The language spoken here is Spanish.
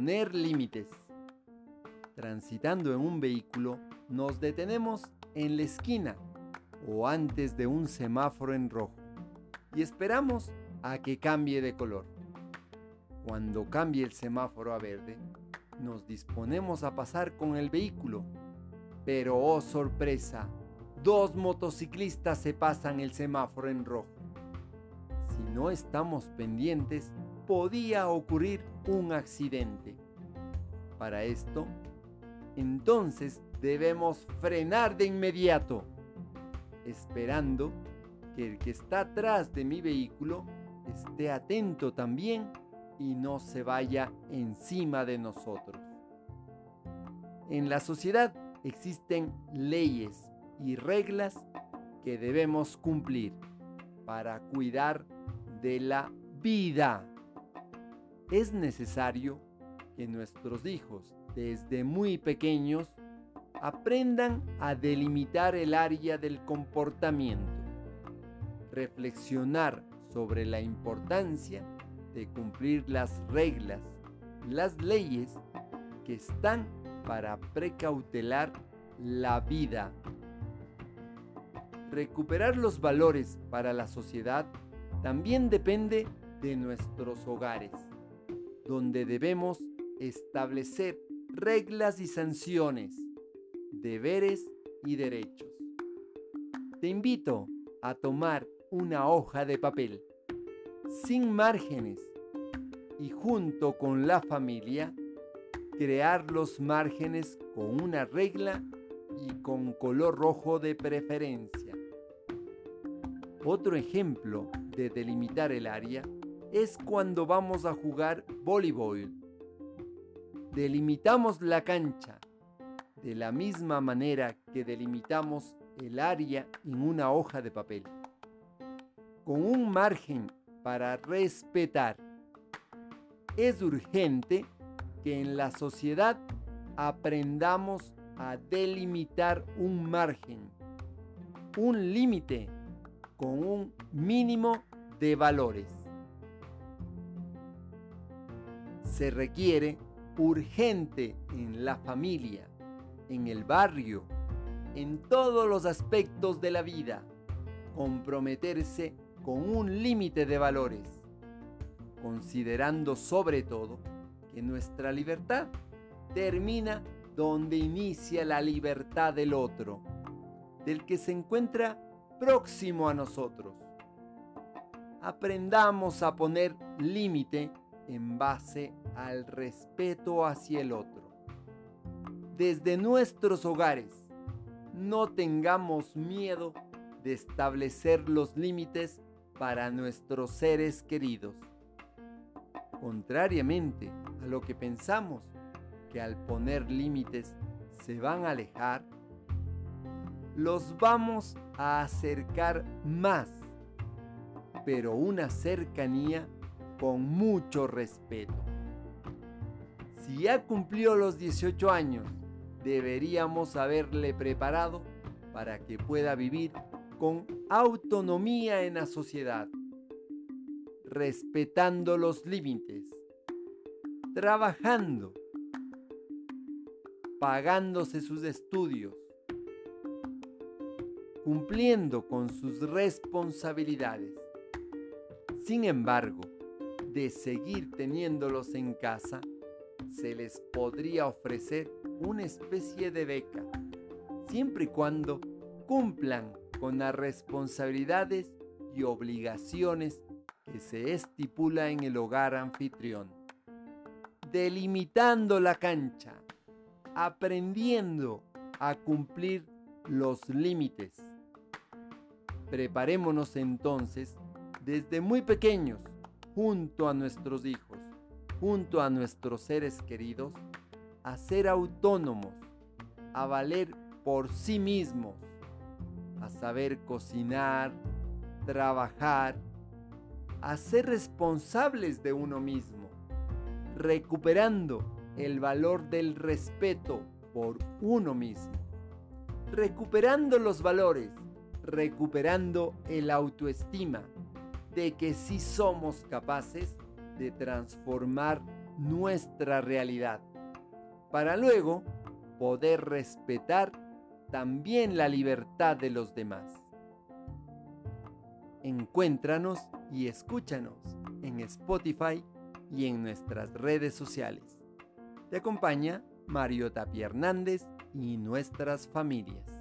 poner límites. Transitando en un vehículo, nos detenemos en la esquina o antes de un semáforo en rojo y esperamos a que cambie de color. Cuando cambie el semáforo a verde, nos disponemos a pasar con el vehículo. Pero oh sorpresa, dos motociclistas se pasan el semáforo en rojo. Si no estamos pendientes, podía ocurrir un accidente. Para esto, entonces debemos frenar de inmediato, esperando que el que está atrás de mi vehículo esté atento también y no se vaya encima de nosotros. En la sociedad existen leyes y reglas que debemos cumplir para cuidar de la vida. Es necesario que nuestros hijos desde muy pequeños aprendan a delimitar el área del comportamiento, reflexionar sobre la importancia de cumplir las reglas, las leyes que están para precautelar la vida. Recuperar los valores para la sociedad también depende de nuestros hogares, donde debemos establecer reglas y sanciones, deberes y derechos. Te invito a tomar una hoja de papel sin márgenes y junto con la familia crear los márgenes con una regla y con color rojo de preferencia. Otro ejemplo de delimitar el área es cuando vamos a jugar voleibol. Delimitamos la cancha de la misma manera que delimitamos el área en una hoja de papel, con un margen para respetar. Es urgente que en la sociedad aprendamos a delimitar un margen, un límite con un mínimo de valores. Se requiere urgente en la familia, en el barrio, en todos los aspectos de la vida, comprometerse con un límite de valores, considerando sobre todo que nuestra libertad termina donde inicia la libertad del otro, del que se encuentra próximo a nosotros. Aprendamos a poner límite en base al respeto hacia el otro. Desde nuestros hogares, no tengamos miedo de establecer los límites para nuestros seres queridos. Contrariamente a lo que pensamos, que al poner límites se van a alejar, los vamos a acercar más, pero una cercanía con mucho respeto. Si ya cumplió los 18 años, deberíamos haberle preparado para que pueda vivir con autonomía en la sociedad, respetando los límites, trabajando, pagándose sus estudios, cumpliendo con sus responsabilidades. Sin embargo, de seguir teniéndolos en casa, se les podría ofrecer una especie de beca, siempre y cuando cumplan con las responsabilidades y obligaciones que se estipula en el hogar anfitrión. Delimitando la cancha, aprendiendo a cumplir los límites. Preparémonos entonces desde muy pequeños, junto a nuestros hijos, junto a nuestros seres queridos, a ser autónomos, a valer por sí mismos a saber cocinar, trabajar, a ser responsables de uno mismo, recuperando el valor del respeto por uno mismo, recuperando los valores, recuperando el autoestima de que sí somos capaces de transformar nuestra realidad, para luego poder respetar también la libertad de los demás. Encuéntranos y escúchanos en Spotify y en nuestras redes sociales. Te acompaña Mario Tapia Hernández y nuestras familias.